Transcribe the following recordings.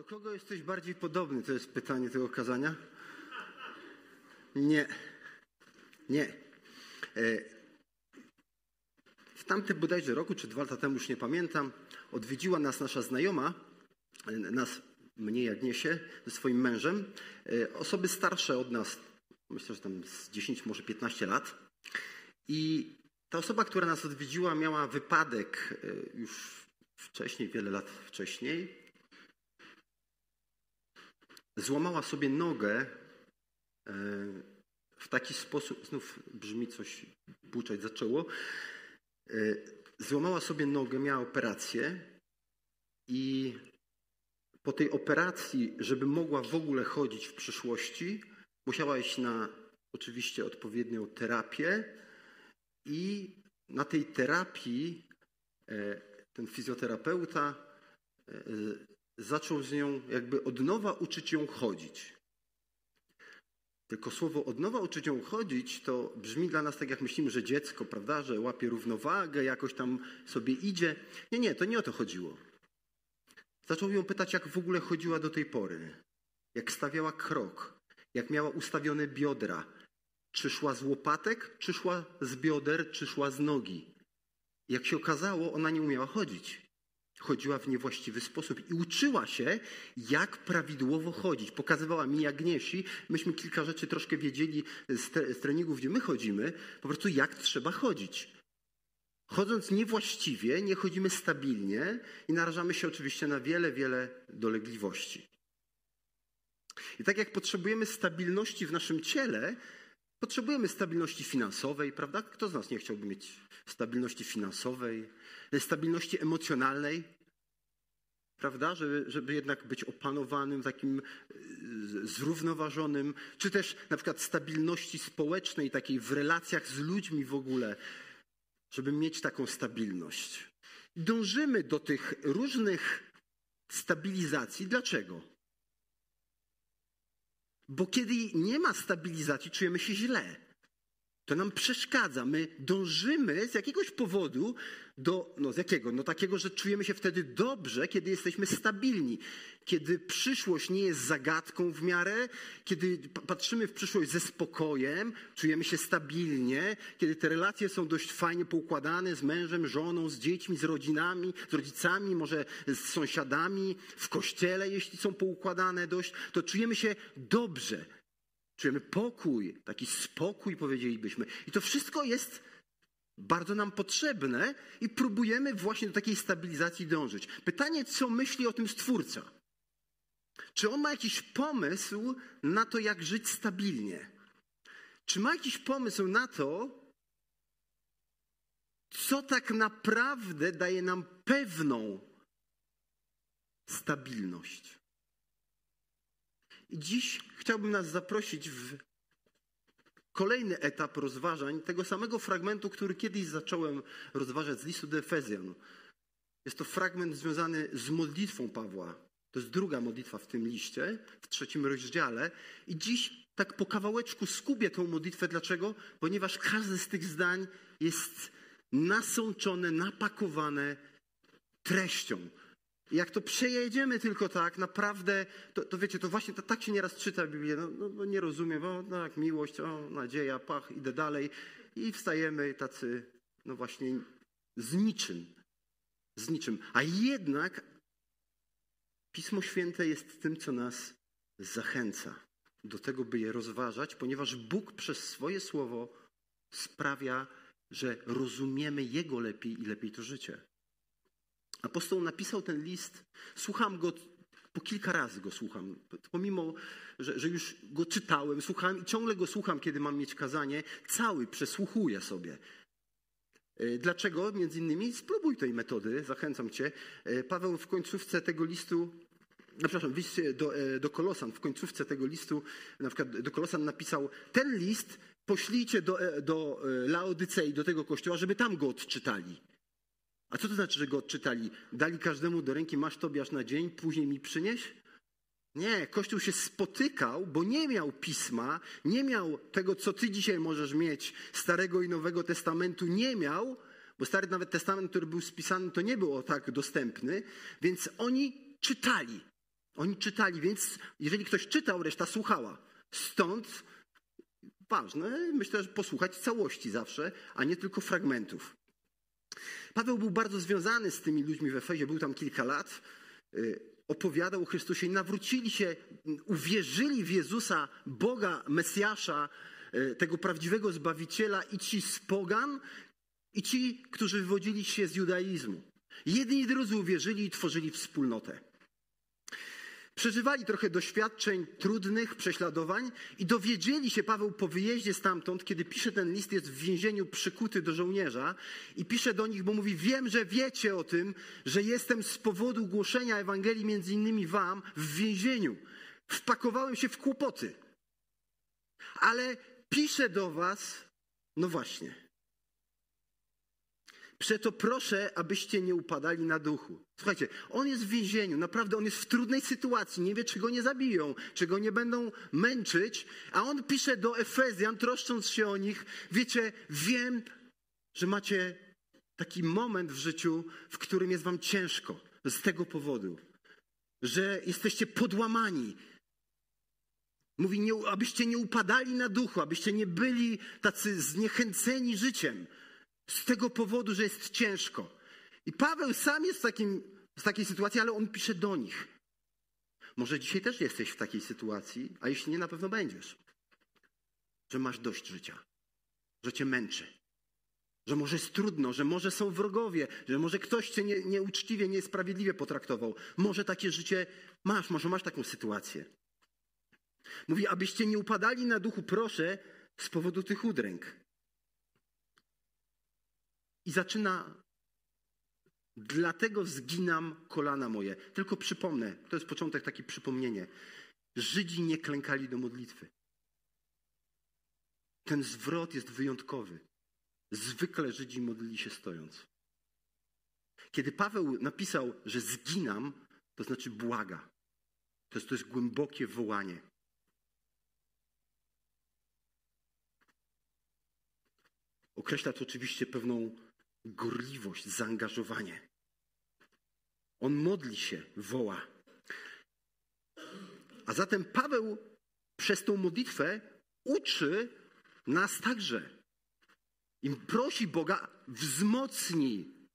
Do kogo jesteś bardziej podobny? To jest pytanie tego kazania. Nie. Nie. E, w tamtym bodajże roku, czy dwa lata temu, już nie pamiętam, odwiedziła nas nasza znajoma, e, nas, mnie jak niesie, ze swoim mężem, e, osoby starsze od nas, myślę, że tam z 10, może 15 lat. I ta osoba, która nas odwiedziła, miała wypadek już wcześniej, wiele lat wcześniej. Złamała sobie nogę w taki sposób, znów brzmi coś, buczać zaczęło, e, złamała sobie nogę, miała operację i po tej operacji, żeby mogła w ogóle chodzić w przyszłości, musiała iść na oczywiście odpowiednią terapię i na tej terapii e, ten fizjoterapeuta e, zaczął z nią jakby od nowa uczyć ją chodzić. Tylko słowo od nowa uczyć ją chodzić, to brzmi dla nas tak, jak myślimy, że dziecko, prawda, że łapie równowagę, jakoś tam sobie idzie. Nie, nie, to nie o to chodziło. Zaczął ją pytać, jak w ogóle chodziła do tej pory, jak stawiała krok, jak miała ustawione biodra. Czy szła z łopatek, czy szła z bioder, czy szła z nogi. Jak się okazało, ona nie umiała chodzić chodziła w niewłaściwy sposób i uczyła się, jak prawidłowo chodzić. Pokazywała mi Agniesi, myśmy kilka rzeczy troszkę wiedzieli z, tre z treningów, gdzie my chodzimy, po prostu jak trzeba chodzić. Chodząc niewłaściwie, nie chodzimy stabilnie i narażamy się oczywiście na wiele, wiele dolegliwości. I tak jak potrzebujemy stabilności w naszym ciele, potrzebujemy stabilności finansowej, prawda? Kto z nas nie chciałby mieć stabilności finansowej, stabilności emocjonalnej, prawda? Żeby, żeby jednak być opanowanym, takim e, zrównoważonym, czy też na przykład stabilności społecznej, takiej w relacjach z ludźmi w ogóle, żeby mieć taką stabilność. Dążymy do tych różnych stabilizacji. Dlaczego? Bo kiedy nie ma stabilizacji, czujemy się źle. To nam przeszkadza. My dążymy z jakiegoś powodu do, no z jakiego? No takiego, że czujemy się wtedy dobrze, kiedy jesteśmy stabilni. Kiedy przyszłość nie jest zagadką w miarę, kiedy patrzymy w przyszłość ze spokojem, czujemy się stabilnie, kiedy te relacje są dość fajnie poukładane z mężem, żoną, z dziećmi, z rodzinami, z rodzicami, może z sąsiadami, w kościele, jeśli są poukładane dość, to czujemy się dobrze. Czujemy pokój, taki spokój, powiedzielibyśmy. I to wszystko jest bardzo nam potrzebne i próbujemy właśnie do takiej stabilizacji dążyć. Pytanie, co myśli o tym Stwórca? Czy on ma jakiś pomysł na to, jak żyć stabilnie? Czy ma jakiś pomysł na to, co tak naprawdę daje nam pewną stabilność? Dziś chciałbym nas zaprosić w kolejny etap rozważań tego samego fragmentu, który kiedyś zacząłem rozważać z listu do Efezjan. Jest to fragment związany z modlitwą Pawła. To jest druga modlitwa w tym liście, w trzecim rozdziale. I dziś tak po kawałeczku skubię tą modlitwę. Dlaczego? Ponieważ każde z tych zdań jest nasączone, napakowane treścią. Jak to przejedziemy tylko tak, naprawdę, to, to wiecie, to właśnie to, tak się nieraz czyta Biblię. No, no, no nie rozumiem, no, jak miłość, o, nadzieja, pach, idę dalej. I wstajemy tacy, no właśnie, z niczym. Z niczym. A jednak Pismo Święte jest tym, co nas zachęca do tego, by je rozważać, ponieważ Bóg przez swoje słowo sprawia, że rozumiemy Jego lepiej i lepiej to życie. Apostoł napisał ten list, słucham go, po kilka razy go słucham, pomimo, że, że, już go czytałem, słuchałem i ciągle go słucham, kiedy mam mieć kazanie, cały przesłuchuję sobie. E, dlaczego? Między innymi spróbuj tej metody, zachęcam cię. E, Paweł w końcówce tego listu, no, przepraszam, do, e, do Kolosan, w końcówce tego listu, na przykład do Kolosan napisał, ten list poślijcie do, do Laodycei, do tego kościoła, żeby tam go odczytali. A co to znaczy, że go odczytali? Dali każdemu do ręki, masz Tobiasz na dzień, później mi przynieś? Nie, Kościół się spotykał, bo nie miał pisma, nie miał tego, co ty dzisiaj możesz mieć, Starego i Nowego Testamentu nie miał, bo Stary nawet Testament, który był spisany, to nie był tak dostępny, więc oni czytali. Oni czytali, więc jeżeli ktoś czytał, reszta słuchała. Stąd ważne, myślę, że posłuchać całości zawsze, a nie tylko fragmentów. Paweł był bardzo związany z tymi ludźmi w Efezie, był tam kilka lat. Y, opowiadał o Chrystusie i nawrócili się, uwierzyli w Jezusa, Boga, Mesjasza, y, tego prawdziwego Zbawiciela i ci z pogan, i ci, którzy wywodzili się z judaizmu. Jedni i drudzy uwierzyli i tworzyli wspólnotę. Przeżywali trochę doświadczeń trudnych, prześladowań i dowiedzieli się Paweł po wyjeździe stamtąd, kiedy pisze ten list, jest w więzieniu przykuty do żołnierza i pisze do nich, bo mówi: Wiem, że wiecie o tym, że jestem z powodu głoszenia Ewangelii między innymi wam w więzieniu. Wpakowałem się w kłopoty. Ale piszę do was, no właśnie, Przeto proszę, abyście nie upadali na duchu. Słuchajcie, on jest w więzieniu, naprawdę on jest w trudnej sytuacji, nie wie, czy go nie zabiją, czy go nie będą męczyć, a on pisze do Efezjan, troszcząc się o nich, wiecie, wiem, że macie taki moment w życiu, w którym jest wam ciężko z tego powodu, że jesteście podłamani. Mówi, nie, abyście nie upadali na duchu, abyście nie byli tacy zniechęceni życiem z tego powodu, że jest ciężko. I Paweł sam jest w, takim, w takiej sytuacji, ale on pisze do nich. Może dzisiaj też jesteś w takiej sytuacji, a jeśli nie, na pewno będziesz. Że masz dość życia, że cię męczy, że może jest trudno, że może są wrogowie, że może ktoś cię nie, nieuczciwie, niesprawiedliwie potraktował. Może takie życie masz, może masz taką sytuację. Mówi, abyście nie upadali na duchu, proszę, z powodu tych udręk. I zaczyna. Dlatego zginam kolana moje. Tylko przypomnę, to jest początek, takie przypomnienie. Żydzi nie klękali do modlitwy. Ten zwrot jest wyjątkowy. Zwykle Żydzi modlili się stojąc. Kiedy Paweł napisał, że zginam, to znaczy błaga. To jest, to jest głębokie wołanie. Określa to oczywiście pewną gorliwość, zaangażowanie. On modli się, woła. A zatem Paweł przez tą modlitwę uczy nas także. I prosi Boga, wzmocnij.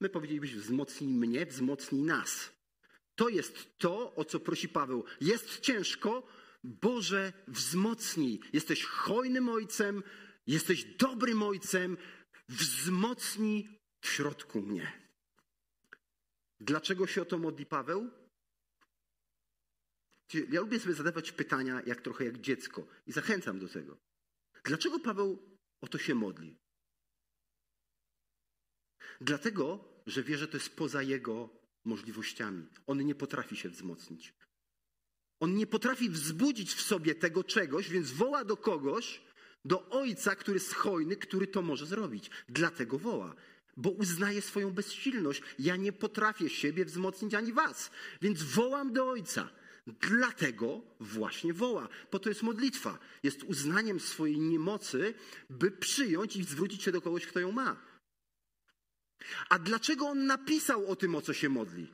My powiedzielibyśmy, wzmocnij mnie, wzmocnij nas. To jest to, o co prosi Paweł. Jest ciężko, Boże, wzmocnij. Jesteś hojnym ojcem, jesteś dobrym ojcem, wzmocni w środku mnie. Dlaczego się o to modli Paweł? Ja lubię sobie zadawać pytania, jak trochę jak dziecko, i zachęcam do tego. Dlaczego Paweł o to się modli? Dlatego, że wie, że to jest poza jego możliwościami. On nie potrafi się wzmocnić. On nie potrafi wzbudzić w sobie tego czegoś, więc woła do kogoś, do Ojca, który jest hojny, który to może zrobić. Dlatego woła, bo uznaje swoją bezsilność. Ja nie potrafię siebie wzmocnić ani was, więc wołam do Ojca. Dlatego właśnie woła. Po to jest modlitwa. Jest uznaniem swojej niemocy, by przyjąć i zwrócić się do kogoś, kto ją ma. A dlaczego on napisał o tym, o co się modli?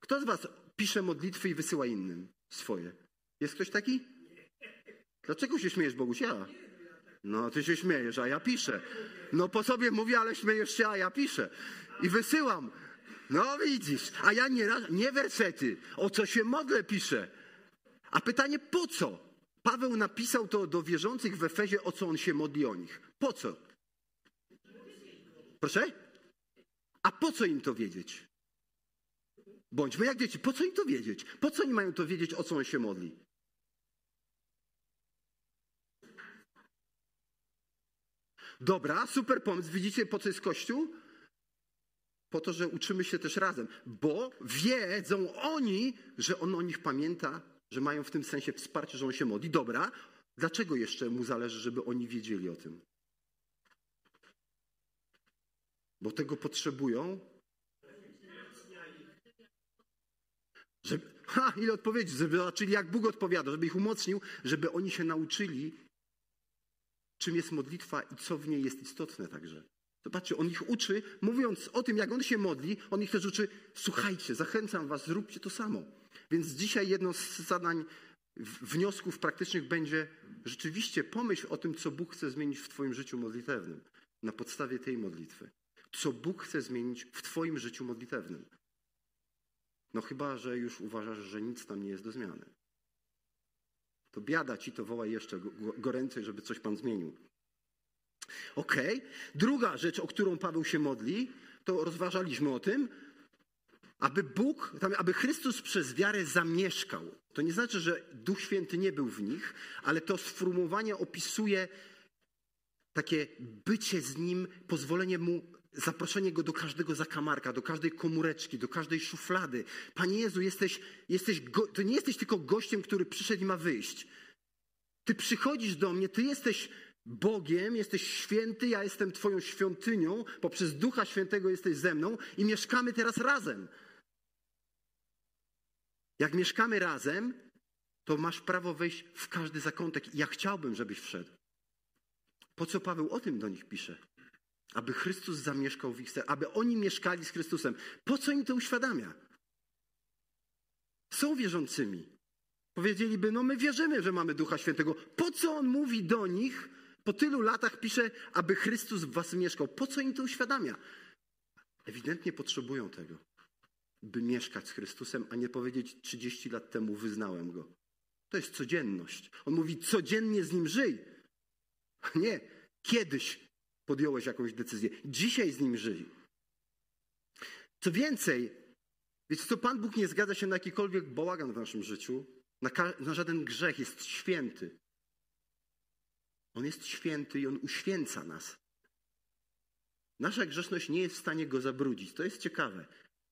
Kto z was pisze modlitwy i wysyła innym swoje? Jest ktoś taki? Dlaczego się śmiejesz, Boguś? Ja. No, ty się śmiejesz, a ja piszę. No, po sobie mówię, ale śmiejesz się, a ja piszę. I wysyłam. No, widzisz. A ja nie, nie wersety. O co się modlę, piszę. A pytanie, po co? Paweł napisał to do wierzących w Efezie, o co on się modli o nich. Po co? Proszę? A po co im to wiedzieć? Bądźmy jak dzieci. Po co im to wiedzieć? Po co oni mają to wiedzieć, o co on się modli? Dobra, super pomysł. Widzicie, po co jest Kościół? Po to, że uczymy się też razem, bo wiedzą oni, że on o nich pamięta, że mają w tym sensie wsparcie, że on się modli. Dobra, dlaczego jeszcze mu zależy, żeby oni wiedzieli o tym? Bo tego potrzebują. Żeby, ha, ile odpowiedzi, żeby zobaczyli, jak Bóg odpowiada, żeby ich umocnił, żeby oni się nauczyli czym jest modlitwa i co w niej jest istotne także. Zobaczcie, on ich uczy, mówiąc o tym, jak on się modli, on ich też uczy, słuchajcie, zachęcam was, zróbcie to samo. Więc dzisiaj jedno z zadań, wniosków praktycznych będzie rzeczywiście pomyśl o tym, co Bóg chce zmienić w twoim życiu modlitewnym na podstawie tej modlitwy. Co Bóg chce zmienić w twoim życiu modlitewnym. No chyba, że już uważasz, że nic tam nie jest do zmiany. To biada ci to woła jeszcze goręcej, żeby coś Pan zmienił. Okej. Okay. Druga rzecz, o którą Paweł się modli, to rozważaliśmy o tym, aby Bóg, aby Chrystus przez wiarę zamieszkał. To nie znaczy, że Duch Święty nie był w nich, ale to sformułowanie opisuje takie bycie z Nim, pozwolenie Mu, zaproszenie Go do każdego zakamarka, do każdej komóreczki, do każdej szuflady. Panie Jezu, jesteś, jesteś go, to nie jesteś tylko gościem, który przyszedł i ma wyjść. Ty przychodzisz do mnie, Ty jesteś Bogiem, jesteś święty, ja jestem Twoją świątynią, poprzez Ducha Świętego jesteś ze mną i mieszkamy teraz razem. Jak mieszkamy razem, to masz prawo wejść w każdy zakątek. Ja chciałbym, żebyś wszedł. Po co Paweł o tym do nich pisze? Aby Chrystus zamieszkał w ich sercu, aby oni mieszkali z Chrystusem. Po co im to uświadamia? Są wierzącymi. Powiedzieliby, no my wierzymy, że mamy Ducha Świętego. Po co on mówi do nich, po tylu latach pisze, aby Chrystus w was mieszkał? Po co im to uświadamia? Ewidentnie potrzebują tego, by mieszkać z Chrystusem, a nie powiedzieć 30 lat temu wyznałem Go. To jest codzienność. On mówi, codziennie z Nim żyj. Nie, kiedyś podjąłeś jakąś decyzję. Dzisiaj z Nim żyj. Co więcej, wiecie co, Pan Bóg nie zgadza się na jakikolwiek bałagan w naszym życiu, na, na żaden grzech, jest święty. On jest święty i On uświęca nas. Nasza grzeszność nie jest w stanie Go zabrudzić. To jest ciekawe.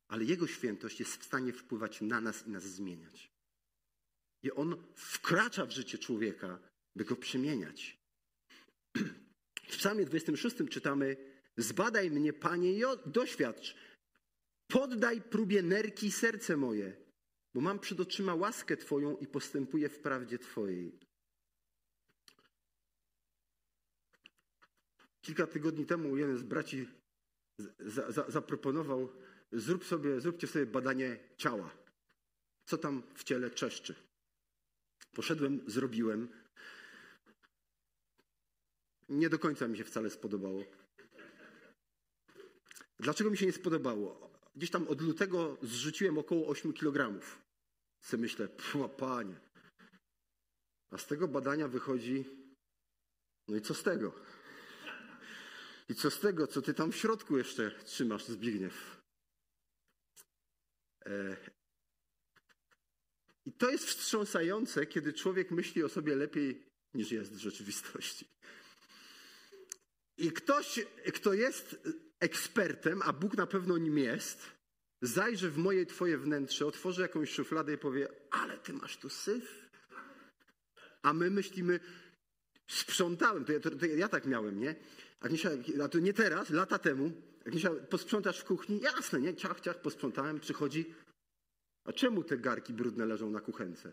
Ale Jego świętość jest w stanie wpływać na nas i nas zmieniać. I On wkracza w życie człowieka, by go przemieniać. W psalmie 26 czytamy Zbadaj mnie, Panie, i doświadcz. Poddaj próbie nerki serce moje, bo mam przed oczyma łaskę Twoją i postępuję w prawdzie Twojej. Kilka tygodni temu jeden z braci za, za, zaproponował, zrób sobie, zróbcie sobie badanie ciała. Co tam w ciele czeszczy. Poszedłem, zrobiłem. Nie do końca mi się wcale spodobało. Dlaczego mi się nie spodobało? Gdzieś tam od lutego zrzuciłem około 8 kg. Se myślę, panie. A z tego badania wychodzi, no i co z tego? I co z tego, co ty tam w środku jeszcze trzymasz, Zbigniew? E... I to jest wstrząsające, kiedy człowiek myśli o sobie lepiej niż jest w rzeczywistości. I ktoś, kto jest ekspertem, a Bóg na pewno nim jest, zajrzy w moje twoje wnętrze, otworzy jakąś szufladę i powie, ale ty masz tu syf. A my myślimy, sprzątałem, to ja, to, to ja tak miałem, nie? Agniesia, a to nie teraz, lata temu, Agniesia, posprzątasz w kuchni? Jasne, nie? Ciach, ciach, posprzątałem, przychodzi. A czemu te garki brudne leżą na kuchence?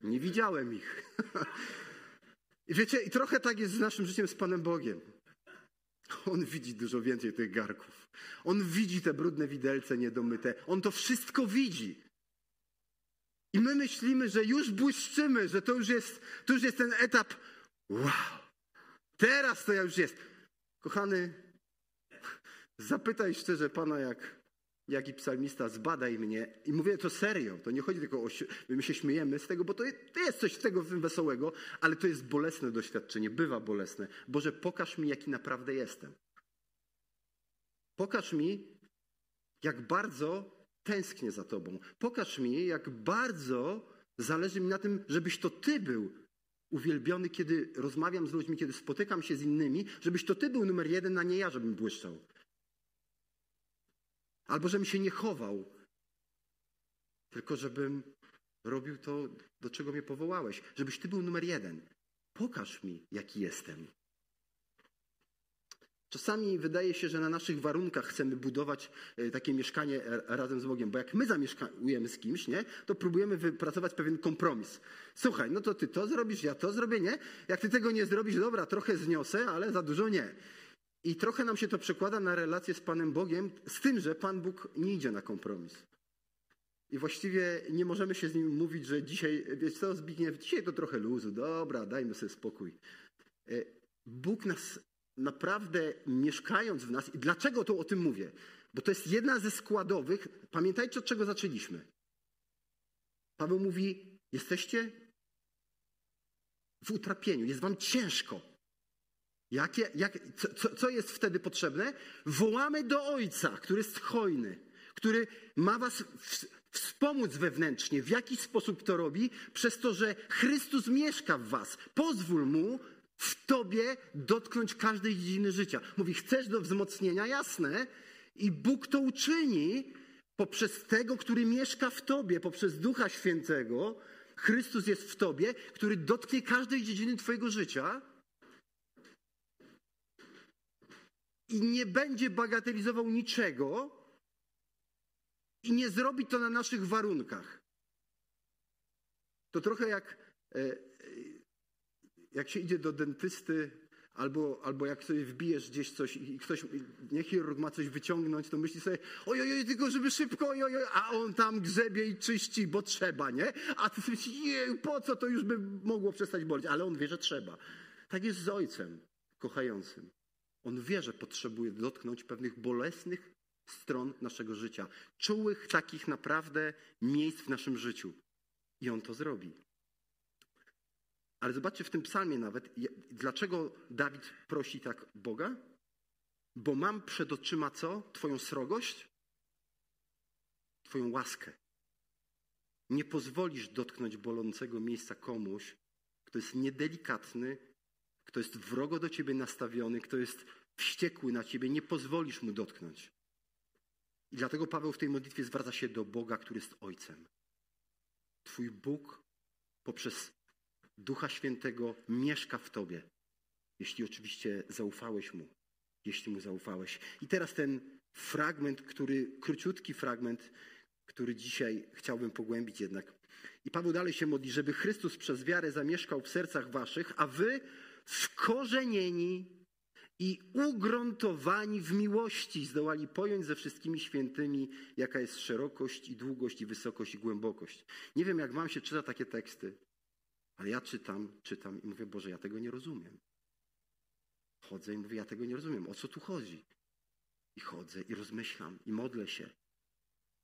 Nie widziałem ich. I wiecie, i trochę tak jest z naszym życiem z Panem Bogiem. On widzi dużo więcej tych garków. On widzi te brudne widelce niedomyte. On to wszystko widzi. I my myślimy, że już błyszczymy, że to już jest, to już jest ten etap. Wow! Teraz to ja już jest. Kochany, zapytaj szczerze Pana, jak, jaki psalmista, zbadaj mnie. I mówię to serio. To nie chodzi tylko o... My się śmiejemy z tego, bo to jest coś z tego wesołego, ale to jest bolesne doświadczenie. Bywa bolesne. Boże, pokaż mi, jaki naprawdę jestem. Pokaż mi, jak bardzo tęsknię za Tobą. Pokaż mi, jak bardzo zależy mi na tym, żebyś to Ty był uwielbiony, kiedy rozmawiam z ludźmi, kiedy spotykam się z innymi, żebyś to Ty był numer jeden, a nie ja, żebym błyszczał. Albo żebym się nie chował, tylko żebym robił to, do czego mnie powołałeś. Żebyś Ty był numer jeden. Pokaż mi, jaki jestem. Czasami wydaje się, że na naszych warunkach chcemy budować e, takie mieszkanie e, razem z Bogiem, bo jak my zamieszkujemy z kimś, nie, to próbujemy wypracować pewien kompromis. Słuchaj, no to ty to zrobisz, ja to zrobię, nie? Jak ty tego nie zrobisz, dobra, trochę zniosę, ale za dużo nie. I trochę nam się to przekłada na relację z Panem Bogiem, z tym, że Pan Bóg nie idzie na kompromis. I właściwie nie możemy się z nim mówić, że dzisiaj, wiesz co, Zbigniew, dzisiaj to trochę luzu, dobra, dajmy sobie spokój. E, Bóg nas naprawdę mieszkając w nas, i dlaczego to o tym mówię? Bo to jest jedna ze składowych, pamiętajcie od czego zaczęliśmy. Paweł mówi, jesteście w utrapieniu, jest wam ciężko. Jak, co, co jest wtedy potrzebne? Wołamy do Ojca, który jest hojny, który ma was wspomóc wewnętrznie. W jaki sposób to robi? Przez to, że Chrystus mieszka w was. Pozwól mu w tobie dotknąć każdej dziedziny życia. Mówi, chcesz do wzmocnienia? Jasne. I Bóg to uczyni poprzez tego, który mieszka w tobie, poprzez Ducha Świętego. Chrystus jest w tobie, który dotknie każdej dziedziny twojego życia. I nie będzie bagatelizował niczego, i nie zrobi to na naszych warunkach. To trochę jak, e, e, jak się idzie do dentysty, albo, albo jak sobie wbijesz gdzieś coś i ktoś, nie chirurg ma coś wyciągnąć, to myśli sobie, oj, oj, tylko żeby szybko, oj, oj, a on tam grzebie i czyści, bo trzeba, nie? A ty myślisz, nie, po co to już by mogło przestać boleć? Ale on wie, że trzeba. Tak jest z ojcem kochającym. On wie, że potrzebuje dotknąć pewnych bolesnych stron naszego życia, czułych takich naprawdę miejsc w naszym życiu. I On to zrobi. Ale zobaczcie w tym psalmie nawet, dlaczego Dawid prosi tak Boga? Bo mam przed oczyma co? Twoją srogość? Twoją łaskę. Nie pozwolisz dotknąć bolącego miejsca komuś, kto jest niedelikatny, kto jest wrogo do ciebie nastawiony, kto jest wściekły na ciebie. Nie pozwolisz mu dotknąć. I dlatego Paweł w tej modlitwie zwraca się do Boga, który jest Ojcem. Twój Bóg poprzez Ducha Świętego mieszka w Tobie, jeśli oczywiście zaufałeś Mu, jeśli Mu zaufałeś. I teraz ten fragment, który, króciutki fragment, który dzisiaj chciałbym pogłębić jednak. I Paweł dalej się modli, żeby Chrystus przez wiarę zamieszkał w sercach waszych, a wy wkorzenieni i ugruntowani w miłości zdołali pojąć ze wszystkimi świętymi, jaka jest szerokość i długość i wysokość i głębokość. Nie wiem, jak wam się czyta takie teksty, ale ja czytam, czytam i mówię, Boże, ja tego nie rozumiem. Chodzę i mówię, ja tego nie rozumiem. O co tu chodzi? I chodzę i rozmyślam i modlę się.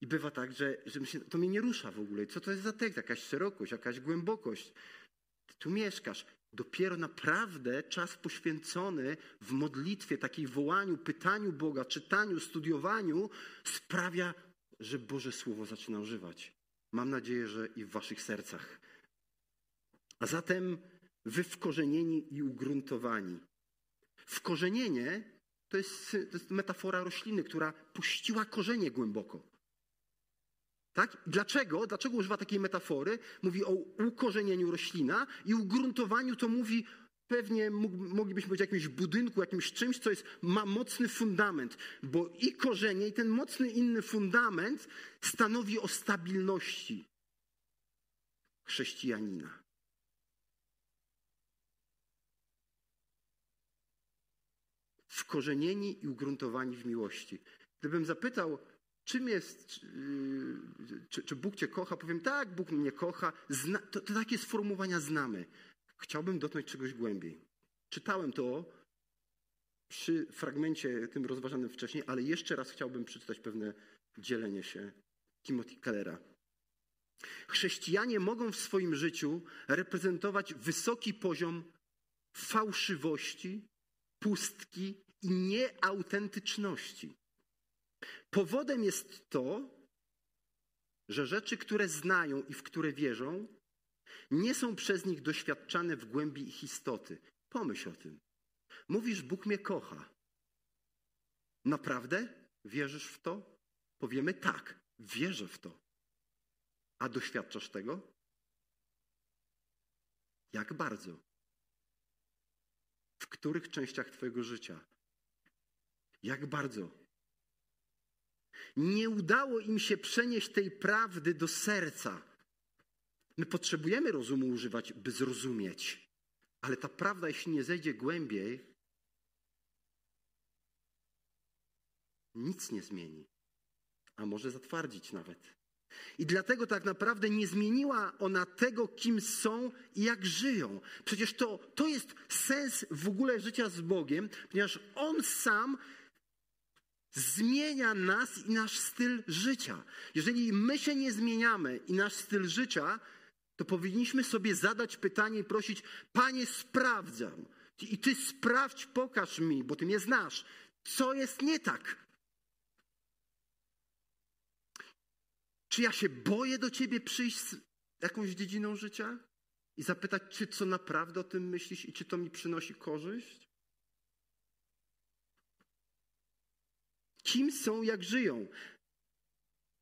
I bywa tak, że, że myślę, to mnie nie rusza w ogóle. Co to jest za tekst? Jakaś szerokość, jakaś głębokość. Ty tu mieszkasz. Dopiero naprawdę czas poświęcony w modlitwie, takiej wołaniu, pytaniu Boga, czytaniu, studiowaniu sprawia, że Boże Słowo zaczyna używać. Mam nadzieję, że i w waszych sercach. A zatem wy wkorzenieni i ugruntowani. Wkorzenienie to jest, to jest metafora rośliny, która puściła korzenie głęboko. Tak? Dlaczego? Dlaczego używa takiej metafory? Mówi o ukorzenieniu roślina i ugruntowaniu to mówi pewnie moglibyśmy powiedzieć o jakimś budynku, jakimś czymś, co jest, ma mocny fundament, bo i korzenie, i ten mocny inny fundament stanowi o stabilności chrześcijanina. Wkorzenieni i ugruntowani w miłości. Gdybym zapytał, czym jest, y, czy, czy, Bóg Cię kocha? Powiem, tak, Bóg mnie kocha. Zna, to, to takie sformułowania znamy. Chciałbym dotknąć czegoś głębiej. Czytałem to przy fragmencie tym rozważanym wcześniej, ale jeszcze raz chciałbym przeczytać pewne dzielenie się Timothy Kellera. Chrześcijanie mogą w swoim życiu reprezentować wysoki poziom fałszywości, pustki i nieautentyczności. Powodem jest to, że rzeczy, które znają i w które wierzą, nie są przez nich doświadczane w głębi ich istoty. Pomyśl o tym. Mówisz, Bóg mnie kocha. Naprawdę wierzysz w to? Powiemy tak, wierzę w to. A doświadczasz tego? Jak bardzo? W których częściach Twojego życia? Jak bardzo? Nie udało im się przenieść tej prawdy do serca. My potrzebujemy rozumu używać, by zrozumieć, ale ta prawda, jeśli nie zejdzie głębiej, nic nie zmieni, a może zatwardzić nawet. I dlatego tak naprawdę nie zmieniła ona tego, kim są i jak żyją. Przecież to, to jest sens w ogóle życia z Bogiem, ponieważ On sam zmienia nas i nasz styl życia. Jeżeli my się nie zmieniamy i nasz styl życia, to powinniśmy sobie zadać pytanie i prosić: Panie, sprawdzam. I Ty sprawdź, pokaż mi, bo Ty mnie znasz, co jest nie tak. Czy ja się boję do Ciebie przyjść z jakąś dziedziną życia i zapytać, czy co naprawdę o tym myślisz i czy to mi przynosi korzyść? Kim są, jak żyją?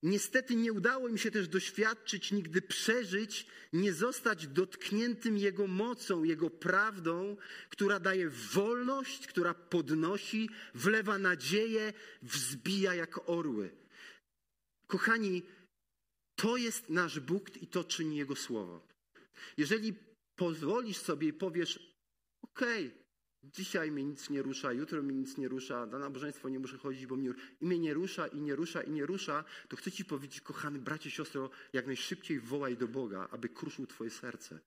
Niestety nie udało im się też doświadczyć, nigdy przeżyć, nie zostać dotkniętym Jego mocą, Jego prawdą, która daje wolność, która podnosi, wlewa nadzieję, wzbija jak orły. Kochani, to jest nasz Bóg i to czyni Jego słowo. Jeżeli pozwolisz sobie i powiesz, okej, okay, dzisiaj mnie nic nie rusza, jutro mnie nic nie rusza, na nabożeństwo nie muszę chodzić, bo mnie, i mnie nie rusza, i nie rusza, i nie rusza, to chcę Ci powiedzieć, kochany bracie, siostro, jak najszybciej wołaj do Boga, aby kruszył Twoje serce.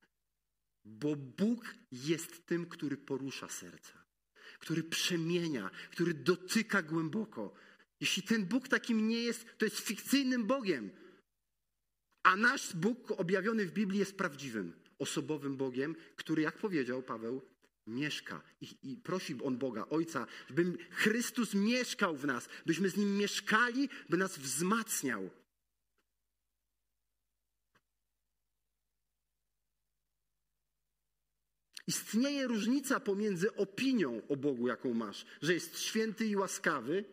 Bo Bóg jest tym, który porusza serca, który przemienia, który dotyka głęboko. Jeśli ten Bóg takim nie jest, to jest fikcyjnym Bogiem. A nasz Bóg objawiony w Biblii jest prawdziwym, osobowym Bogiem, który, jak powiedział Paweł, mieszka. I, I, prosi on Boga, Ojca, żeby Chrystus mieszkał w nas, byśmy z Nim mieszkali, by nas wzmacniał. Istnieje różnica pomiędzy opinią o Bogu, jaką masz, że jest święty i łaskawy,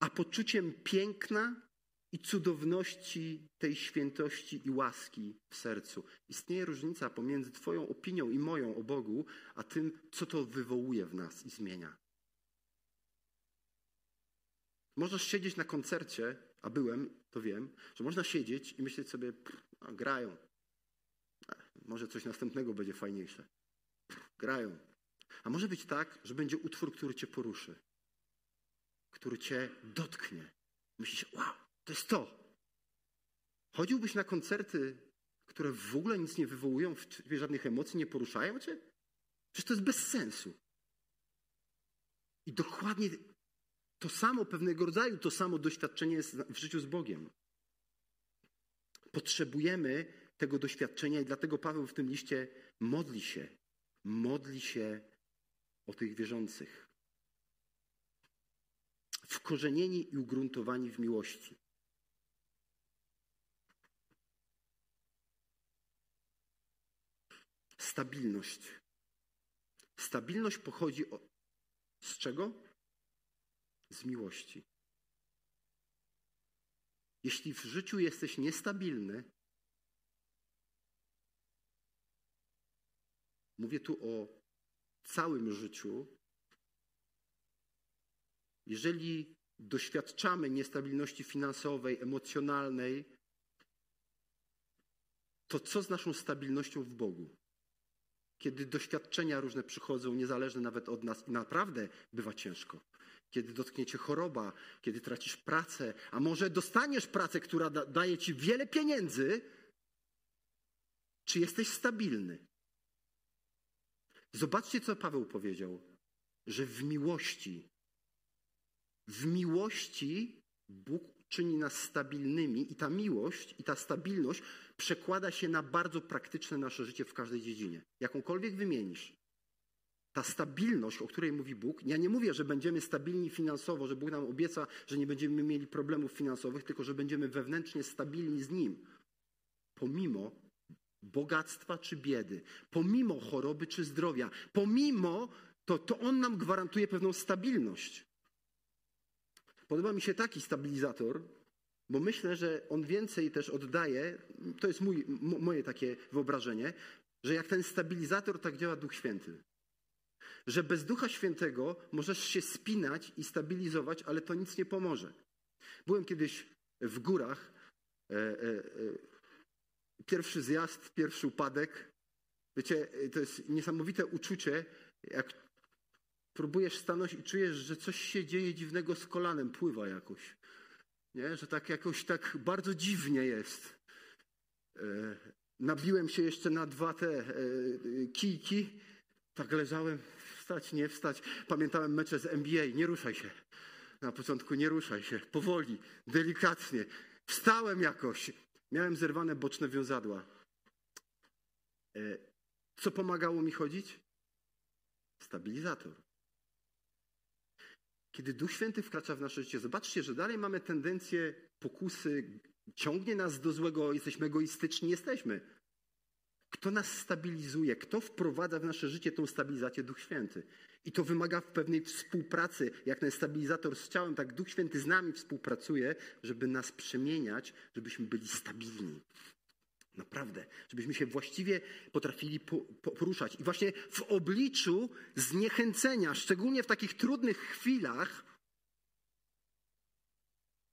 a poczuciem piękna i cudowności tej świętości i łaski w sercu. Istnieje różnica pomiędzy Twoją opinią i moją o Bogu, a tym, co to wywołuje w nas i zmienia. Możesz siedzieć na koncercie, a byłem, to wiem, że można siedzieć i myśleć sobie, a, grają. Może coś następnego będzie fajniejsze. grają. A może być tak, że będzie utwór, który cię poruszy, który cię dotknie. Myślisz, wow, to jest to. Chodziłbyś na koncerty, które w ogóle nic nie wywołują w ciebie żadnych emocji, nie poruszają cię? Przecież to jest bez sensu. I dokładnie to samo, pewnego rodzaju to samo doświadczenie jest w życiu z Bogiem. Potrzebujemy tego doświadczenia i dlatego Paweł w tym liście modli się. Modli się o tych wierzących. Wkorzenieni i ugruntowani w miłości. Stabilność. Stabilność pochodzi od, z czego? Z miłości. Jeśli w życiu jesteś niestabilny, mówię tu o całym życiu, jeżeli doświadczamy niestabilności finansowej, emocjonalnej, to co z naszą stabilnością w Bogu? Kiedy doświadczenia różne przychodzą, niezależne nawet od nas, i naprawdę bywa ciężko. Kiedy dotkniecie choroba, kiedy tracisz pracę, a może dostaniesz pracę, która da, daje ci wiele pieniędzy, czy jesteś stabilny? Zobaczcie, co Paweł powiedział, że w miłości, w miłości Bóg czyni nas stabilnymi i ta miłość i ta stabilność przekłada się na bardzo praktyczne nasze życie w każdej dziedzinie. Jakąkolwiek wymienisz. Ta stabilność, o której mówi Bóg, ja nie mówię, że będziemy stabilni finansowo, że Bóg nam obieca, że nie będziemy mieli problemów finansowych, tylko że będziemy wewnętrznie stabilni z Nim. Pomimo bogactwa czy biedy, pomimo choroby czy zdrowia, pomimo to, to On nam gwarantuje pewną stabilność. Podoba mi się taki stabilizator, bo myślę, że on więcej też oddaje, to jest mój, moje takie wyobrażenie, że jak ten stabilizator, tak działa Duch Święty. Że bez Ducha Świętego możesz się spinać i stabilizować, ale to nic nie pomoże. Byłem kiedyś w górach, e, e, e, pierwszy zjazd, pierwszy upadek. Wiecie, to jest niesamowite uczucie, jak próbujesz stanąć i czujesz, że coś się dzieje dziwnego z kolanem, pływa jakoś. Nie? Że tak jakoś tak bardzo dziwnie jest. E, nabiłem się jeszcze na dwa te e, kijki. Tak leżałem, wstać, nie wstać. Pamiętałem mecze z NBA, nie ruszaj się. Na początku nie ruszaj się, powoli, delikatnie. Wstałem jakoś. Miałem zerwane boczne wiązadła. E, co pomagało mi chodzić? Stabilizator. Kiedy Duch Święty wkracza w nasze życie, zobaczcie, że dalej mamy tendencję, pokusy, ciągnie nas do złego, jesteśmy egoistyczni, jesteśmy. Kto nas stabilizuje, kto wprowadza w nasze życie tą stabilizację? Duch Święty. I to wymaga pewnej współpracy. Jak ten stabilizator z ciałem, tak Duch Święty z nami współpracuje, żeby nas przemieniać, żebyśmy byli stabilni. Naprawdę, żebyśmy się właściwie potrafili poruszać. I właśnie w obliczu zniechęcenia, szczególnie w takich trudnych chwilach,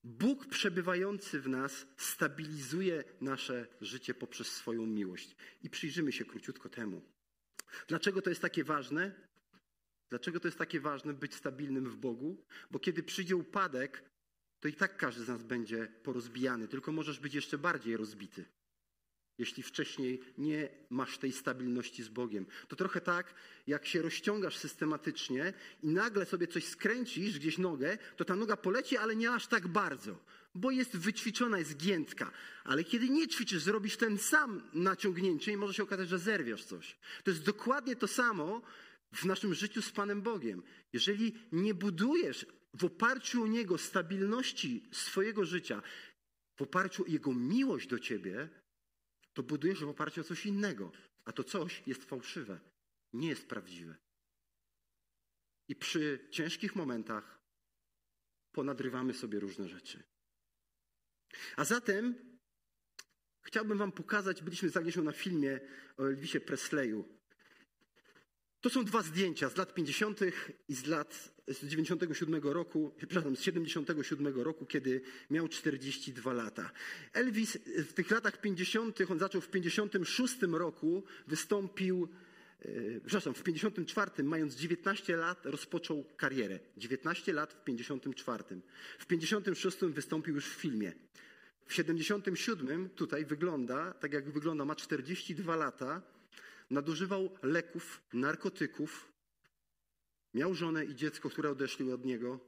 Bóg przebywający w nas stabilizuje nasze życie poprzez swoją miłość. I przyjrzymy się króciutko temu. Dlaczego to jest takie ważne? Dlaczego to jest takie ważne być stabilnym w Bogu? Bo kiedy przyjdzie upadek, to i tak każdy z nas będzie porozbijany, tylko możesz być jeszcze bardziej rozbity jeśli wcześniej nie masz tej stabilności z Bogiem. To trochę tak, jak się rozciągasz systematycznie i nagle sobie coś skręcisz, gdzieś nogę, to ta noga poleci, ale nie aż tak bardzo, bo jest wyćwiczona, jest giętka. Ale kiedy nie ćwiczysz, zrobisz ten sam naciągnięcie i może się okazać, że zerwiesz coś. To jest dokładnie to samo w naszym życiu z Panem Bogiem. Jeżeli nie budujesz w oparciu o Niego stabilności swojego życia, w oparciu o Jego miłość do Ciebie, to budujesz w oparciu o coś innego, a to coś jest fałszywe, nie jest prawdziwe. I przy ciężkich momentach ponadrywamy sobie różne rzeczy. A zatem chciałbym Wam pokazać, byliśmy z Agnieszką na filmie o Elvisie Presleyu. To są dwa zdjęcia z lat 50. i z lat z 97 roku, przepraszam, z 77 roku, kiedy miał 42 lata. Elvis w tych latach 50. on zaczął w 56 roku, wystąpił e, przepraszam, w 54, mając 19 lat, rozpoczął karierę. 19 lat w 54. W 56 wystąpił już w filmie. W 77 tutaj wygląda, tak jak wygląda, ma 42 lata, nadużywał leków, narkotyków, miał żonę i dziecko, które odeszli od niego,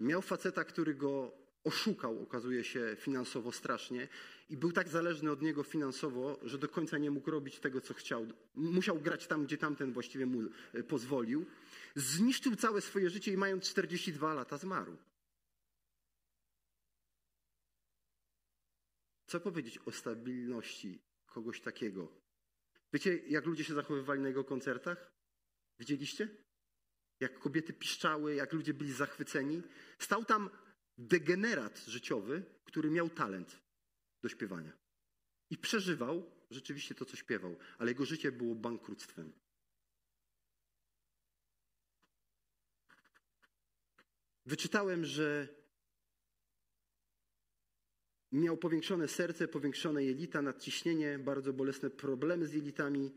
miał faceta, który go oszukał, okazuje się, finansowo strasznie i był tak zależny od niego finansowo, że do końca nie mógł robić tego, co chciał. Musiał grać tam, gdzie tamten właściwie mu e, pozwolił. Zniszczył całe swoje życie i mając 42 lata zmarł. Co powiedzieć o stabilności kogoś takiego? Wiecie, jak ludzie się zachowywali na jego koncertach? Widzieliście? Jak kobiety piszczały, jak ludzie byli zachwyceni. Stał tam degenerat życiowy, który miał talent do śpiewania. I przeżywał rzeczywiście to, co śpiewał, ale jego życie było bankructwem. Wyczytałem, że Miał powiększone serce, powiększone jelita, nadciśnienie, bardzo bolesne problemy z jelitami,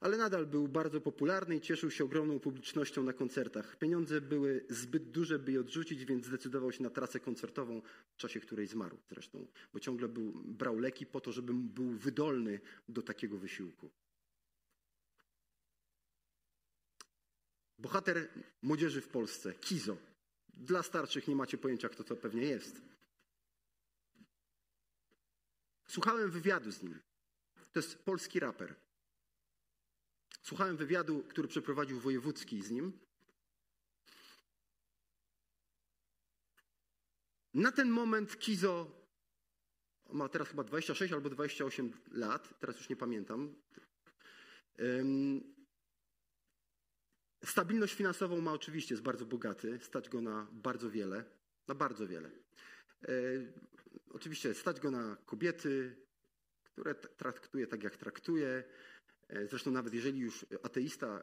ale nadal był bardzo popularny i cieszył się ogromną publicznością na koncertach. Pieniądze były zbyt duże, by je odrzucić, więc zdecydował się na trasę koncertową, w czasie której zmarł zresztą, bo ciągle był, brał leki po to, żeby był wydolny do takiego wysiłku. Bohater młodzieży w Polsce, Kizo. Dla starszych nie macie pojęcia, kto to pewnie jest. Słuchałem wywiadu z nim. To jest polski raper. Słuchałem wywiadu, który przeprowadził Wojewódzki z nim. Na ten moment Kizo ma teraz chyba 26 albo 28 lat, teraz już nie pamiętam. Stabilność finansową ma oczywiście, jest bardzo bogaty, stać go na bardzo wiele, na bardzo wiele. Oczywiście stać go na kobiety, które traktuje tak, jak traktuje. E, zresztą nawet jeżeli już ateista,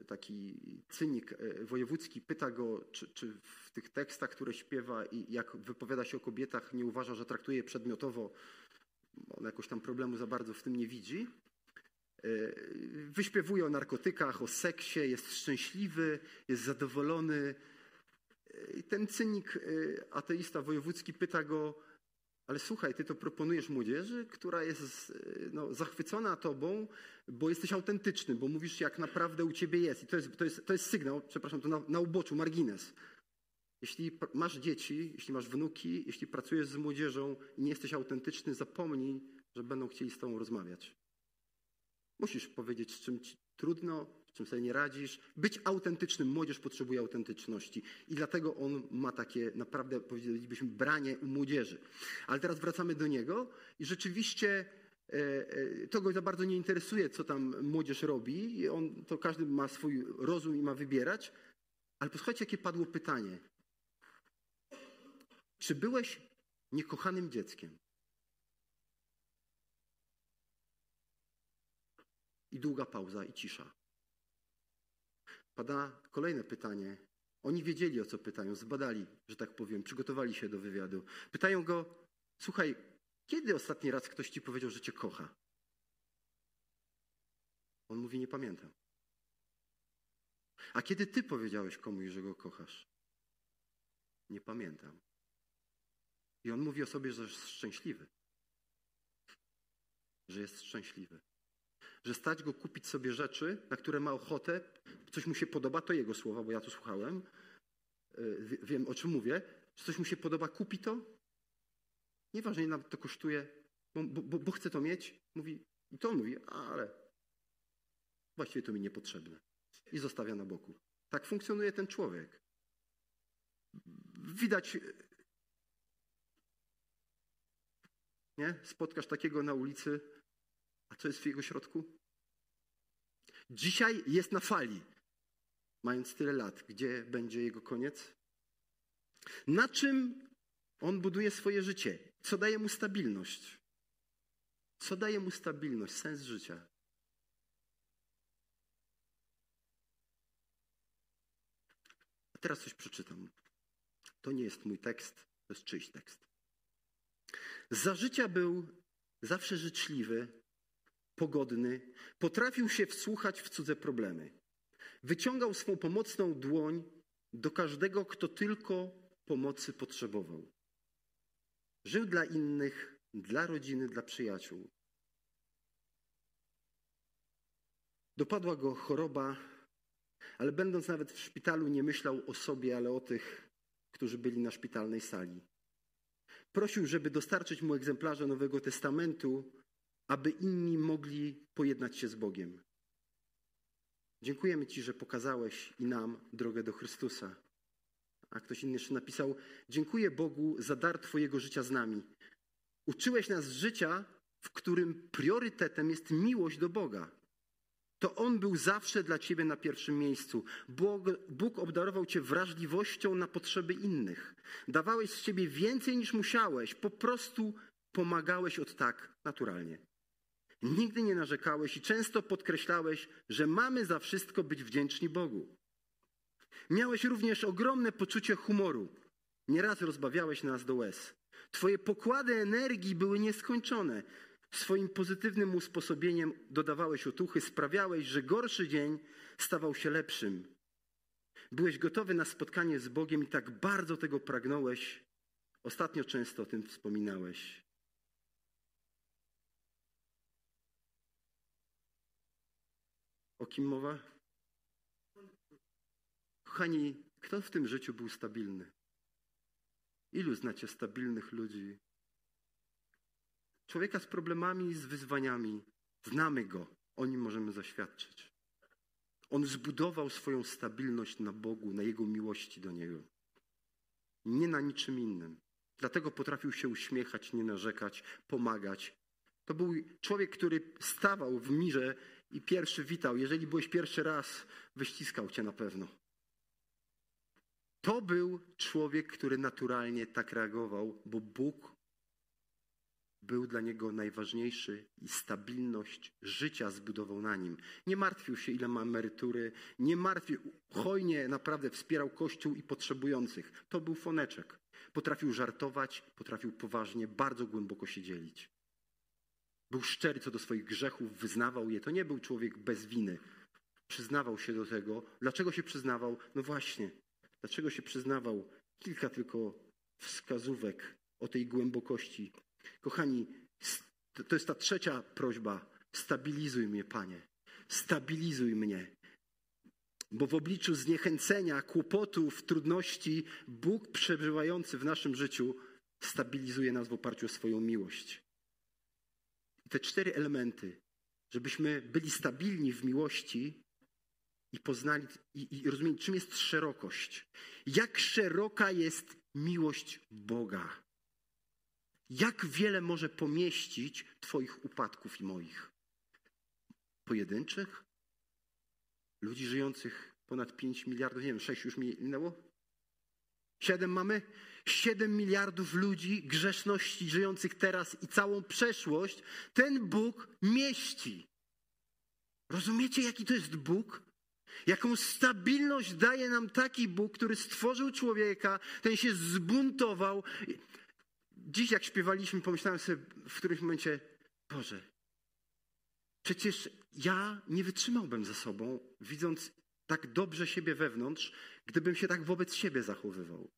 e, taki cynik e, wojewódzki pyta go, czy, czy, w tych tekstach, które śpiewa i jak wypowiada się o kobietach, nie uważa, że traktuje je przedmiotowo, on jakoś tam problemu za bardzo w tym nie widzi. wyśpiewuje o narkotykach, o seksie, jest szczęśliwy, jest zadowolony. I ten cynik, ateista wojewódzki pyta go, ale słuchaj, ty to proponujesz młodzieży, która jest no, zachwycona tobą, bo jesteś autentyczny, bo mówisz, jak naprawdę u ciebie jest. I to jest, to jest, to jest sygnał, przepraszam, to na, na uboczu, margines. Jeśli masz dzieci, jeśli masz wnuki, jeśli pracujesz z młodzieżą i nie jesteś autentyczny, zapomnij, że będą chcieli z tobą rozmawiać. Musisz powiedzieć, z czym ci trudno, czym sobie nie radzisz. Być autentycznym. Młodzież potrzebuje autentyczności. I dlatego on ma takie, naprawdę powiedzielibyśmy, branie u młodzieży. Ale teraz wracamy do niego i rzeczywiście e, e, to go za bardzo nie interesuje, co tam młodzież robi. I on, to każdy ma swój rozum i ma wybierać. Ale posłuchajcie, jakie padło pytanie. Czy byłeś niekochanym dzieckiem? I długa pauza i cisza. Pada kolejne pytanie. Oni wiedzieli, o co pytają, zbadali, że tak powiem, przygotowali się do wywiadu. Pytają go, słuchaj, kiedy ostatni raz ktoś ci powiedział, że cię kocha? On mówi, nie pamiętam. A kiedy ty powiedziałeś komuś, że go kochasz? Nie pamiętam. I on mówi o sobie, że jest szczęśliwy. Że jest szczęśliwy. Że stać go kupić sobie rzeczy, na które ma ochotę, coś mu się podoba, to jego słowa, bo ja tu słuchałem. E, wiem, o czym mówię. Że coś mu się podoba, kupi to. Nieważne, nawet to kosztuje, bo, bo, bo chce to mieć. Mówi, I to on mówi, ale właściwie to mi niepotrzebne. I zostawia na boku. Tak funkcjonuje ten człowiek. Widać Nie? Spotkasz takiego na ulicy, a co jest w jego środku? Dzisiaj jest na fali, mając tyle lat. Gdzie będzie jego koniec? Na czym on buduje swoje życie? Co daje mu stabilność? Co daje mu stabilność, sens życia? A teraz coś przeczytam. To nie jest mój tekst, to jest czyjś tekst. Za życia był zawsze życzliwy, pogodny, potrafił się wsłuchać w cudze problemy. Wyciągał swą pomocną dłoń do każdego, kto tylko pomocy potrzebował. Żył dla innych, dla rodziny, dla przyjaciół. Dopadła go choroba, ale będąc nawet w szpitalu, nie myślał o sobie, ale o tych, którzy byli na szpitalnej sali. Prosił, żeby dostarczyć mu egzemplarze Nowego Testamentu, aby inni mogli pojednać się z Bogiem. Dziękujemy Ci, że pokazałeś i nam drogę do Chrystusa. A ktoś inny jeszcze napisał: Dziękuję Bogu za dar Twojego życia z nami. Uczyłeś nas życia, w którym priorytetem jest miłość do Boga. To On był zawsze dla Ciebie na pierwszym miejscu. Bóg, Bóg obdarował Cię wrażliwością na potrzeby innych. Dawałeś z siebie więcej niż musiałeś. Po prostu pomagałeś od tak naturalnie. Nigdy nie narzekałeś i często podkreślałeś, że mamy za wszystko być wdzięczni Bogu. Miałeś również ogromne poczucie humoru. Nieraz rozbawiałeś nas do łez. Twoje pokłady energii były nieskończone. Swoim pozytywnym usposobieniem dodawałeś otuchy, sprawiałeś, że gorszy dzień stawał się lepszym. Byłeś gotowy na spotkanie z Bogiem i tak bardzo tego pragnąłeś. Ostatnio często o tym wspominałeś. O kim mowa? Kochani, kto w tym życiu był stabilny? Ilu znacie stabilnych ludzi, Człowieka z problemami, z wyzwaniami. Znamy go, o nim możemy zaświadczyć. On zbudował swoją stabilność na Bogu, na Jego miłości do Niego. Nie na niczym innym. Dlatego potrafił się uśmiechać, nie narzekać, pomagać. To był człowiek, który stawał w mirze i pierwszy witał. Jeżeli byłeś pierwszy raz, wyściskał cię na pewno. To był człowiek, który naturalnie tak reagował, bo Bóg był dla niego najważniejszy i stabilność życia zbudował na nim. Nie martwił się, ile ma emerytury, nie martwił, hojnie naprawdę wspierał Kościół i potrzebujących. To był foneczek. Potrafił żartować, potrafił poważnie, bardzo głęboko się dzielić. Był szczery co do swoich grzechów, wyznawał je. To nie był człowiek bez winy. Przyznawał się do tego. Dlaczego się przyznawał? No właśnie. Dlaczego się przyznawał? Kilka tylko wskazówek o tej głębokości. Kochani, to jest ta trzecia prośba. Stabilizuj mnie, Panie. Stabilizuj mnie. Bo w obliczu zniechęcenia, kłopotów, trudności, Bóg przebywający w naszym życiu stabilizuje nas w oparciu o swoją miłość. I te cztery elementy, żebyśmy byli stabilni w miłości i poznali i, i rozumieli, czym jest szerokość. Jak szeroka jest miłość Boga. Jak wiele może pomieścić Twoich upadków i moich? Pojedynczych? Ludzi żyjących ponad 5 miliardów, nie wiem, 6 już minęło? 7 mamy? 7 miliardów ludzi, grzeszności żyjących teraz i całą przeszłość, ten Bóg mieści. Rozumiecie, jaki to jest Bóg? Jaką stabilność daje nam taki Bóg, który stworzył człowieka, ten się zbuntował. Dziś, jak śpiewaliśmy, pomyślałem sobie w którymś momencie, Boże, przecież ja nie wytrzymałbym za sobą, widząc tak dobrze siebie wewnątrz, gdybym się tak wobec siebie zachowywał.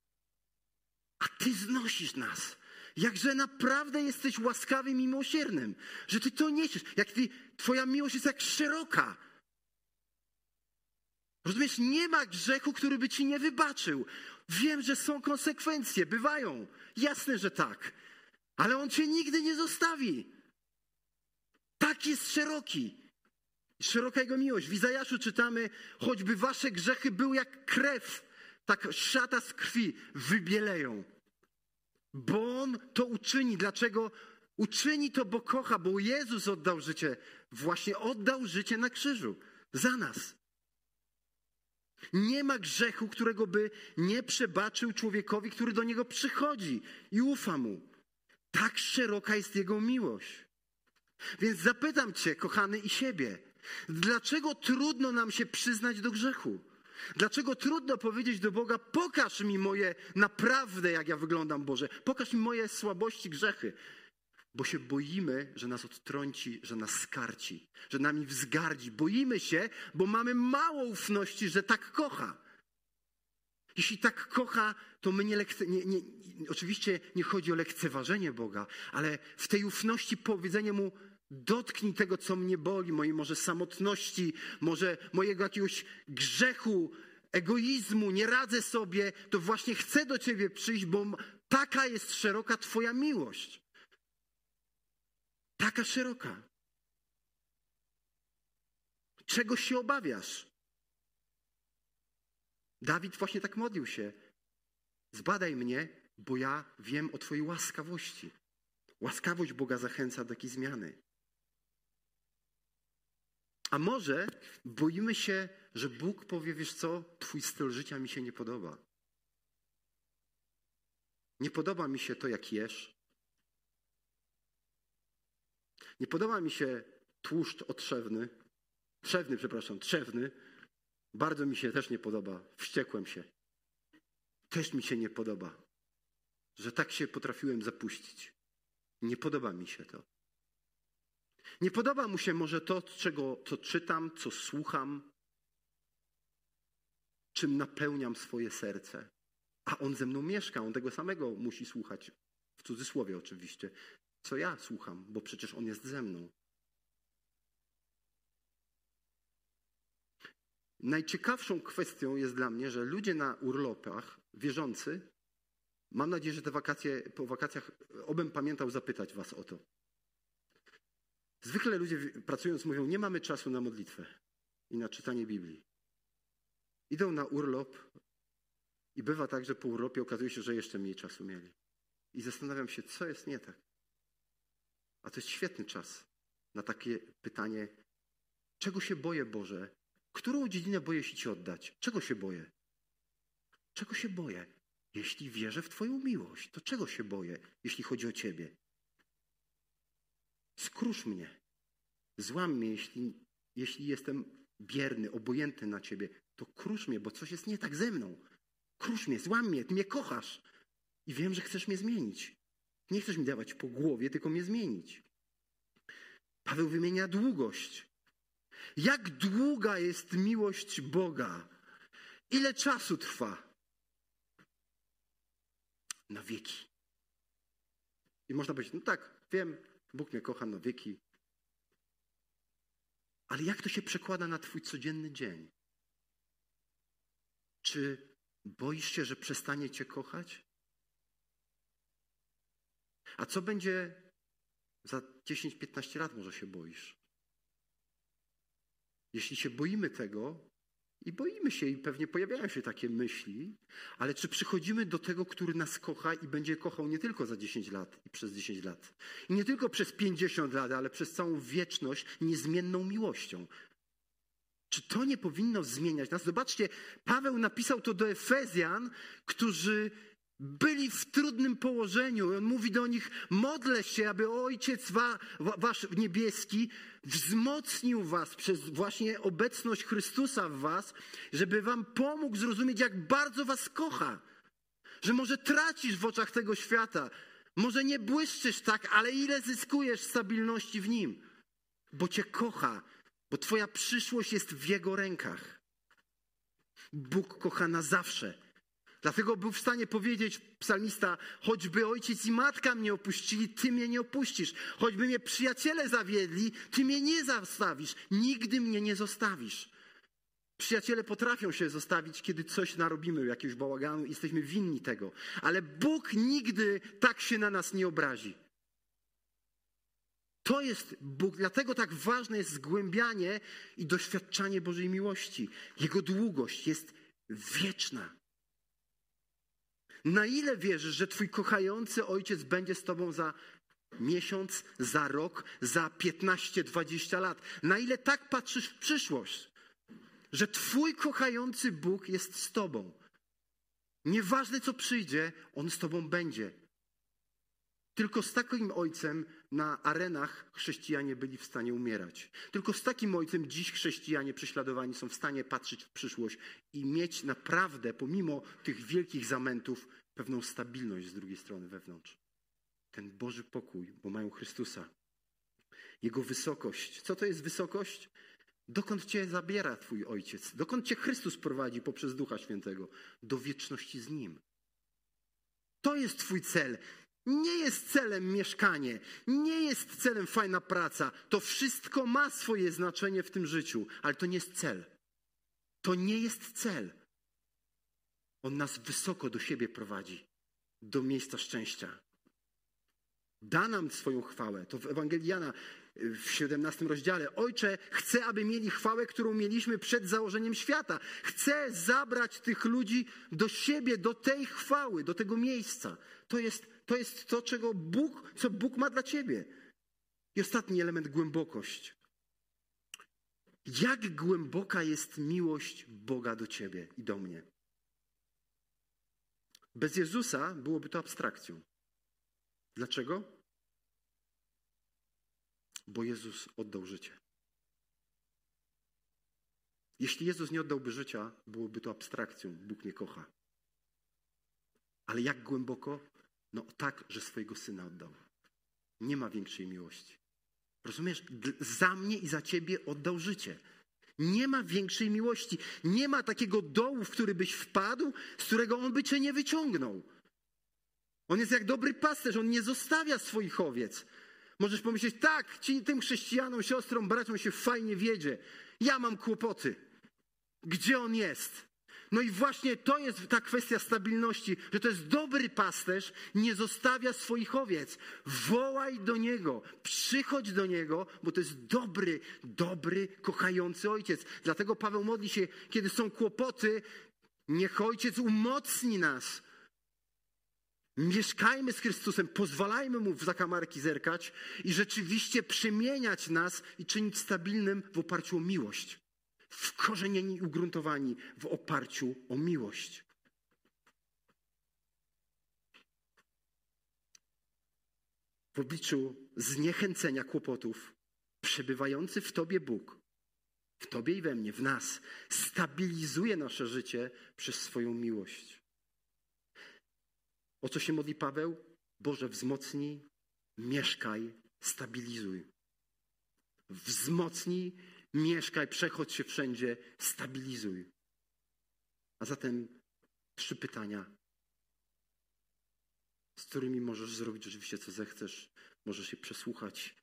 A Ty znosisz nas. Jakże naprawdę jesteś łaskawym i miłosiernym, że Ty to niesiesz. Jak ty, Twoja miłość jest jak szeroka. Rozumiesz, nie ma grzechu, który by Ci nie wybaczył. Wiem, że są konsekwencje, bywają. Jasne, że tak. Ale On Cię nigdy nie zostawi. Tak jest szeroki. Szeroka Jego miłość. W Izajaszu czytamy, choćby Wasze grzechy były jak krew, tak szata z krwi wybieleją. Bo On to uczyni. Dlaczego? Uczyni to, bo kocha, bo Jezus oddał życie. Właśnie oddał życie na krzyżu. Za nas. Nie ma grzechu, którego by nie przebaczył człowiekowi, który do niego przychodzi i ufa mu. Tak szeroka jest jego miłość. Więc zapytam Cię, kochany, i siebie, dlaczego trudno nam się przyznać do grzechu? Dlaczego trudno powiedzieć do Boga, pokaż mi moje naprawdę, jak ja wyglądam, Boże, pokaż mi moje słabości, grzechy. Bo się boimy, że nas odtrąci, że nas skarci, że nami wzgardzi. Boimy się, bo mamy mało ufności, że tak kocha. Jeśli tak kocha, to my nie, lekce, nie, nie, oczywiście nie chodzi o lekceważenie Boga, ale w tej ufności powiedzenie Mu, dotknij tego, co mnie boli, mojej może samotności, może mojego jakiegoś grzechu, egoizmu, nie radzę sobie, to właśnie chcę do Ciebie przyjść, bo taka jest szeroka Twoja miłość. Taka szeroka. Czego się obawiasz? Dawid właśnie tak modlił się. Zbadaj mnie, bo ja wiem o Twojej łaskawości. Łaskawość Boga zachęca do takiej zmiany. A może boimy się, że Bóg powie, wiesz co, Twój styl życia mi się nie podoba. Nie podoba mi się to, jak jesz. Nie podoba mi się tłuszcz otrzewny, trzewny, przepraszam, trzewny. Bardzo mi się też nie podoba. Wściekłem się. Też mi się nie podoba, że tak się potrafiłem zapuścić. Nie podoba mi się to. Nie podoba mu się może to, czego, co czytam, co słucham, czym napełniam swoje serce. A on ze mną mieszka, on tego samego musi słuchać, w cudzysłowie oczywiście, co ja słucham, bo przecież on jest ze mną. Najciekawszą kwestią jest dla mnie, że ludzie na urlopach, wierzący, mam nadzieję, że te wakacje, po wakacjach obym pamiętał zapytać was o to. Zwykle ludzie pracując mówią, nie mamy czasu na modlitwę i na czytanie Biblii. Idą na urlop i bywa tak, że po urlopie okazuje się, że jeszcze mniej czasu mieli. I zastanawiam się, co jest nie tak. A to jest świetny czas na takie pytanie, czego się boję, Boże? Którą dziedzinę boję się Ci oddać? Czego się boję? Czego się boję? Jeśli wierzę w Twoją miłość, to czego się boję, jeśli chodzi o Ciebie? Skrusz mnie. Złam mnie, jeśli, jeśli jestem bierny, obojętny na Ciebie. To krusz mnie, bo coś jest nie tak ze mną. Krusz mnie, złam mnie, Ty mnie kochasz. I wiem, że chcesz mnie zmienić. Nie chcesz mi dawać po głowie, tylko mnie zmienić. Paweł wymienia długość. Jak długa jest miłość Boga? Ile czasu trwa? Na wieki. I można powiedzieć, no tak, wiem, Bóg mnie kocha na wieki. Ale jak to się przekłada na Twój codzienny dzień? Czy boisz się, że przestanie Cię kochać? A co będzie za 10-15 lat, może się boisz? Jeśli się boimy tego, i boimy się, i pewnie pojawiają się takie myśli, ale czy przychodzimy do tego, który nas kocha i będzie kochał nie tylko za 10 lat i przez 10 lat, i nie tylko przez 50 lat, ale przez całą wieczność niezmienną miłością? Czy to nie powinno zmieniać nas? Zobaczcie, Paweł napisał to do Efezjan, którzy byli w trudnym położeniu. On mówi do nich: modlę się, aby Ojciec wa, wa, Wasz niebieski wzmocnił Was przez właśnie obecność Chrystusa w Was, żeby Wam pomógł zrozumieć, jak bardzo Was kocha. Że może tracisz w oczach tego świata, może nie błyszczysz tak, ale ile zyskujesz stabilności w Nim, bo Cię kocha, bo Twoja przyszłość jest w Jego rękach. Bóg kocha na zawsze. Dlatego był w stanie powiedzieć psalmista, choćby ojciec i matka mnie opuścili, ty mnie nie opuścisz. Choćby mnie przyjaciele zawiedli, ty mnie nie zostawisz. Nigdy mnie nie zostawisz. Przyjaciele potrafią się zostawić, kiedy coś narobimy, jakiegoś bałaganu i jesteśmy winni tego. Ale Bóg nigdy tak się na nas nie obrazi. To jest Bóg, dlatego tak ważne jest zgłębianie i doświadczanie Bożej miłości. Jego długość jest wieczna. Na ile wierzysz, że Twój kochający ojciec będzie z Tobą za miesiąc, za rok, za 15, 20 lat? Na ile tak patrzysz w przyszłość, że Twój kochający Bóg jest z Tobą? Nieważne co przyjdzie, On z Tobą będzie. Tylko z takim ojcem na arenach chrześcijanie byli w stanie umierać. Tylko z takim ojcem dziś chrześcijanie prześladowani są w stanie patrzeć w przyszłość i mieć naprawdę, pomimo tych wielkich zamętów, pewną stabilność z drugiej strony wewnątrz. Ten Boży pokój, bo mają Chrystusa. Jego wysokość. Co to jest wysokość? Dokąd cię zabiera Twój ojciec? Dokąd cię Chrystus prowadzi poprzez Ducha Świętego? Do wieczności z Nim. To jest Twój cel. Nie jest celem mieszkanie, nie jest celem fajna praca. To wszystko ma swoje znaczenie w tym życiu, ale to nie jest cel. To nie jest cel. On nas wysoko do siebie prowadzi, do miejsca szczęścia. Da nam swoją chwałę. To w Ewangelii Jana w 17 rozdziale. Ojcze, chcę, aby mieli chwałę, którą mieliśmy przed założeniem świata. Chcę zabrać tych ludzi do siebie, do tej chwały, do tego miejsca. To jest to, jest to czego Bóg, co Bóg ma dla ciebie. I ostatni element głębokość. Jak głęboka jest miłość Boga do ciebie i do mnie? Bez Jezusa byłoby to abstrakcją. Dlaczego? Bo Jezus oddał życie. Jeśli Jezus nie oddałby życia, byłoby to abstrakcją. Bóg nie kocha. Ale jak głęboko? No tak, że swojego syna oddał. Nie ma większej miłości. Rozumiesz? Za mnie i za ciebie oddał życie. Nie ma większej miłości. Nie ma takiego dołu, w który byś wpadł, z którego on by cię nie wyciągnął. On jest jak dobry pasterz, on nie zostawia swoich owiec. Możesz pomyśleć, tak, ci, tym chrześcijanom, siostrom, braciom się fajnie wiedzie. Ja mam kłopoty. Gdzie on jest? No i właśnie to jest ta kwestia stabilności, że to jest dobry pasterz, nie zostawia swoich owiec. Wołaj do niego, przychodź do niego, bo to jest dobry, dobry, kochający ojciec. Dlatego Paweł modli się, kiedy są kłopoty, niech ojciec umocni nas. Mieszkajmy z Chrystusem, pozwalajmy mu w zakamarki zerkać i rzeczywiście przemieniać nas i czynić stabilnym w oparciu o miłość wkorzenieni i ugruntowani w oparciu o miłość. W obliczu zniechęcenia kłopotów, przebywający w Tobie Bóg, w Tobie i we mnie, w nas, stabilizuje nasze życie przez swoją miłość. O co się modli Paweł? Boże, wzmocnij, mieszkaj, stabilizuj. wzmocnij, mieszkaj, przechodź się wszędzie, stabilizuj. A zatem trzy pytania, z którymi możesz zrobić rzeczywiście co zechcesz. Możesz się przesłuchać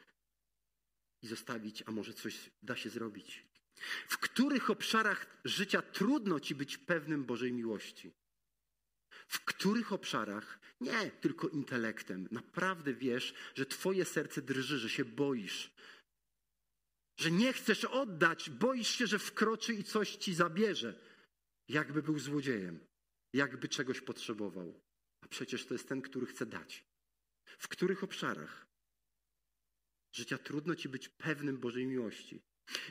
i zostawić, a może coś da się zrobić. W których obszarach życia trudno ci być pewnym Bożej miłości? W których obszarach, nie tylko intelektem, naprawdę wiesz, że twoje serce drży, że się boisz, że nie chcesz oddać, boisz się, że wkroczy i coś ci zabierze, jakby był złodziejem, jakby czegoś potrzebował. A przecież to jest ten, który chce dać. W których obszarach życia trudno ci być pewnym Bożej miłości?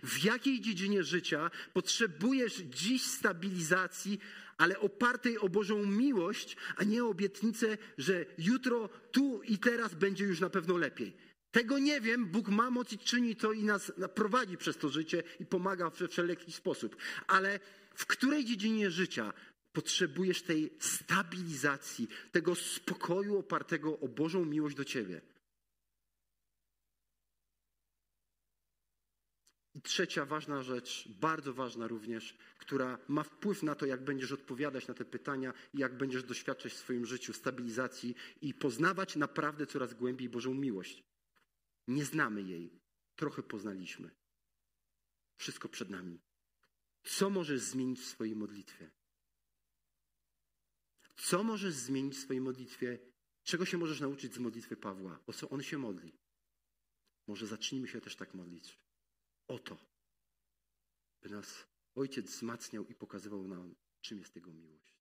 W jakiej dziedzinie życia potrzebujesz dziś stabilizacji, ale opartej o Bożą miłość, a nie obietnicę, że jutro, tu i teraz będzie już na pewno lepiej? Tego nie wiem, Bóg ma moc i czyni to i nas prowadzi przez to życie i pomaga we wszelki sposób. Ale w której dziedzinie życia potrzebujesz tej stabilizacji, tego spokoju opartego o Bożą miłość do ciebie? I trzecia ważna rzecz, bardzo ważna również, która ma wpływ na to, jak będziesz odpowiadać na te pytania i jak będziesz doświadczać w swoim życiu stabilizacji i poznawać naprawdę coraz głębiej Bożą miłość. Nie znamy jej, trochę poznaliśmy. Wszystko przed nami. Co możesz zmienić w swojej modlitwie? Co możesz zmienić w swojej modlitwie? Czego się możesz nauczyć z modlitwy Pawła? O co on się modli? Może zacznijmy się też tak modlić. O to, by nas Ojciec wzmacniał i pokazywał nam, czym jest Jego miłość.